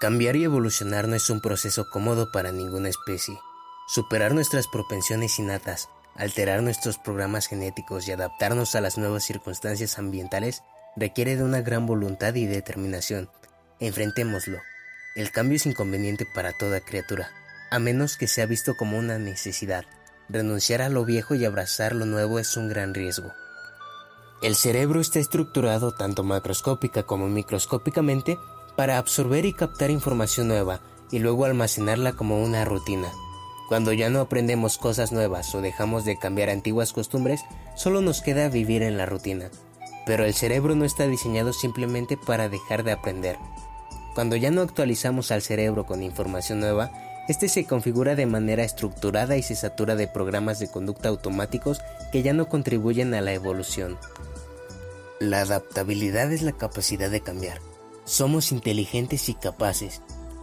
Cambiar y evolucionar no es un proceso cómodo para ninguna especie. Superar nuestras propensiones innatas, alterar nuestros programas genéticos y adaptarnos a las nuevas circunstancias ambientales requiere de una gran voluntad y determinación. Enfrentémoslo. El cambio es inconveniente para toda criatura, a menos que sea visto como una necesidad. Renunciar a lo viejo y abrazar lo nuevo es un gran riesgo. El cerebro está estructurado tanto macroscópica como microscópicamente para absorber y captar información nueva y luego almacenarla como una rutina. Cuando ya no aprendemos cosas nuevas o dejamos de cambiar antiguas costumbres, solo nos queda vivir en la rutina. Pero el cerebro no está diseñado simplemente para dejar de aprender. Cuando ya no actualizamos al cerebro con información nueva, este se configura de manera estructurada y se satura de programas de conducta automáticos que ya no contribuyen a la evolución. La adaptabilidad es la capacidad de cambiar. Somos inteligentes y capaces.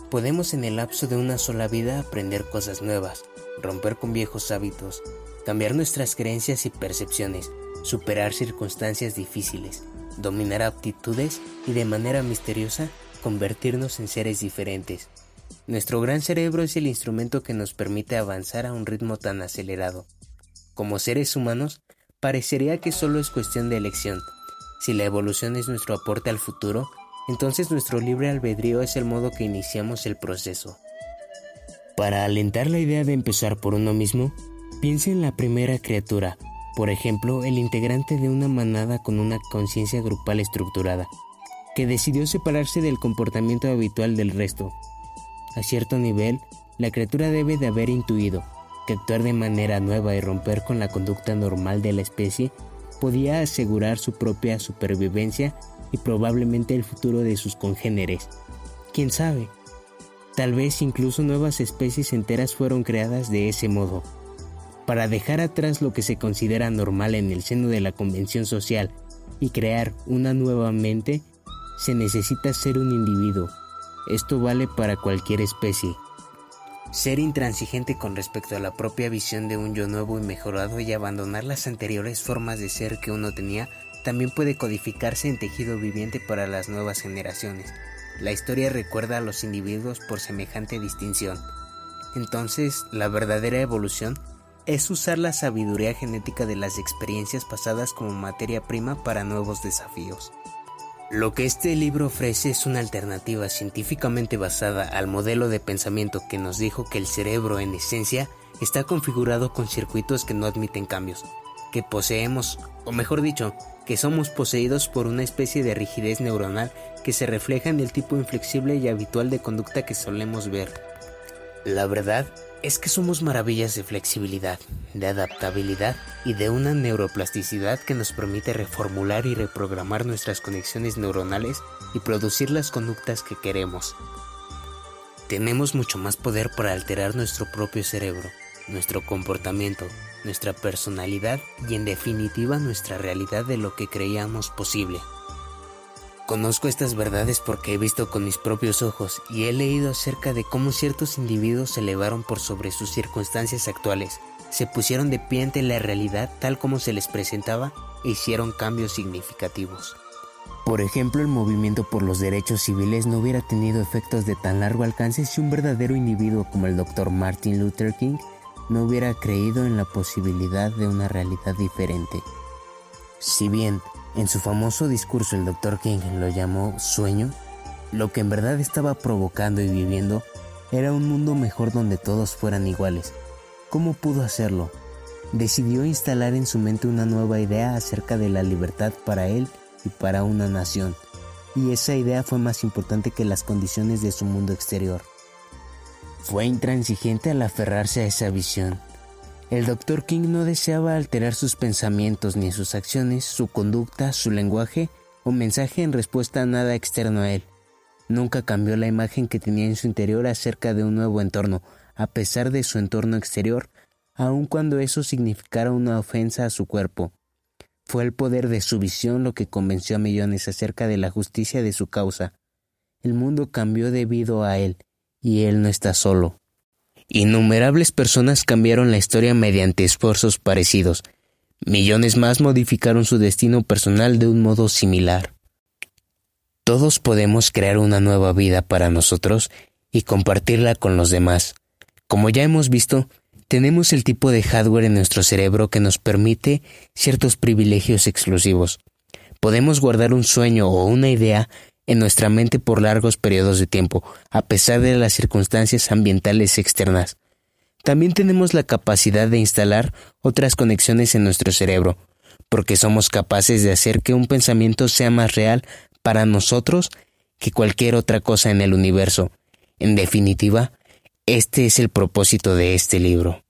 Podemos en el lapso de una sola vida aprender cosas nuevas, romper con viejos hábitos, cambiar nuestras creencias y percepciones, superar circunstancias difíciles, dominar aptitudes y de manera misteriosa convertirnos en seres diferentes. Nuestro gran cerebro es el instrumento que nos permite avanzar a un ritmo tan acelerado. Como seres humanos, parecería que solo es cuestión de elección. Si la evolución es nuestro aporte al futuro, entonces nuestro libre albedrío es el modo que iniciamos el proceso. Para alentar la idea de empezar por uno mismo, piense en la primera criatura, por ejemplo, el integrante de una manada con una conciencia grupal estructurada, que decidió separarse del comportamiento habitual del resto. A cierto nivel, la criatura debe de haber intuido que actuar de manera nueva y romper con la conducta normal de la especie podía asegurar su propia supervivencia y probablemente el futuro de sus congéneres. ¿Quién sabe? Tal vez incluso nuevas especies enteras fueron creadas de ese modo. Para dejar atrás lo que se considera normal en el seno de la convención social y crear una nueva mente, se necesita ser un individuo. Esto vale para cualquier especie. Ser intransigente con respecto a la propia visión de un yo nuevo y mejorado y abandonar las anteriores formas de ser que uno tenía también puede codificarse en tejido viviente para las nuevas generaciones. La historia recuerda a los individuos por semejante distinción. Entonces, la verdadera evolución es usar la sabiduría genética de las experiencias pasadas como materia prima para nuevos desafíos. Lo que este libro ofrece es una alternativa científicamente basada al modelo de pensamiento que nos dijo que el cerebro en esencia está configurado con circuitos que no admiten cambios, que poseemos, o mejor dicho, que somos poseídos por una especie de rigidez neuronal que se refleja en el tipo inflexible y habitual de conducta que solemos ver. La verdad es que somos maravillas de flexibilidad, de adaptabilidad y de una neuroplasticidad que nos permite reformular y reprogramar nuestras conexiones neuronales y producir las conductas que queremos. Tenemos mucho más poder para alterar nuestro propio cerebro, nuestro comportamiento, nuestra personalidad y en definitiva nuestra realidad de lo que creíamos posible. Conozco estas verdades porque he visto con mis propios ojos y he leído acerca de cómo ciertos individuos se elevaron por sobre sus circunstancias actuales, se pusieron de pie ante la realidad tal como se les presentaba e hicieron cambios significativos. Por ejemplo, el movimiento por los derechos civiles no hubiera tenido efectos de tan largo alcance si un verdadero individuo como el Dr. Martin Luther King no hubiera creído en la posibilidad de una realidad diferente. Si bien en su famoso discurso el Dr. King lo llamó sueño, lo que en verdad estaba provocando y viviendo era un mundo mejor donde todos fueran iguales. ¿Cómo pudo hacerlo? Decidió instalar en su mente una nueva idea acerca de la libertad para él y para una nación, y esa idea fue más importante que las condiciones de su mundo exterior. Fue intransigente al aferrarse a esa visión. El Dr. King no deseaba alterar sus pensamientos ni sus acciones, su conducta, su lenguaje o mensaje en respuesta a nada externo a él. Nunca cambió la imagen que tenía en su interior acerca de un nuevo entorno, a pesar de su entorno exterior, aun cuando eso significara una ofensa a su cuerpo. Fue el poder de su visión lo que convenció a millones acerca de la justicia de su causa. El mundo cambió debido a él, y él no está solo. Innumerables personas cambiaron la historia mediante esfuerzos parecidos. Millones más modificaron su destino personal de un modo similar. Todos podemos crear una nueva vida para nosotros y compartirla con los demás. Como ya hemos visto, tenemos el tipo de hardware en nuestro cerebro que nos permite ciertos privilegios exclusivos. Podemos guardar un sueño o una idea en nuestra mente por largos periodos de tiempo, a pesar de las circunstancias ambientales externas. También tenemos la capacidad de instalar otras conexiones en nuestro cerebro, porque somos capaces de hacer que un pensamiento sea más real para nosotros que cualquier otra cosa en el universo. En definitiva, este es el propósito de este libro.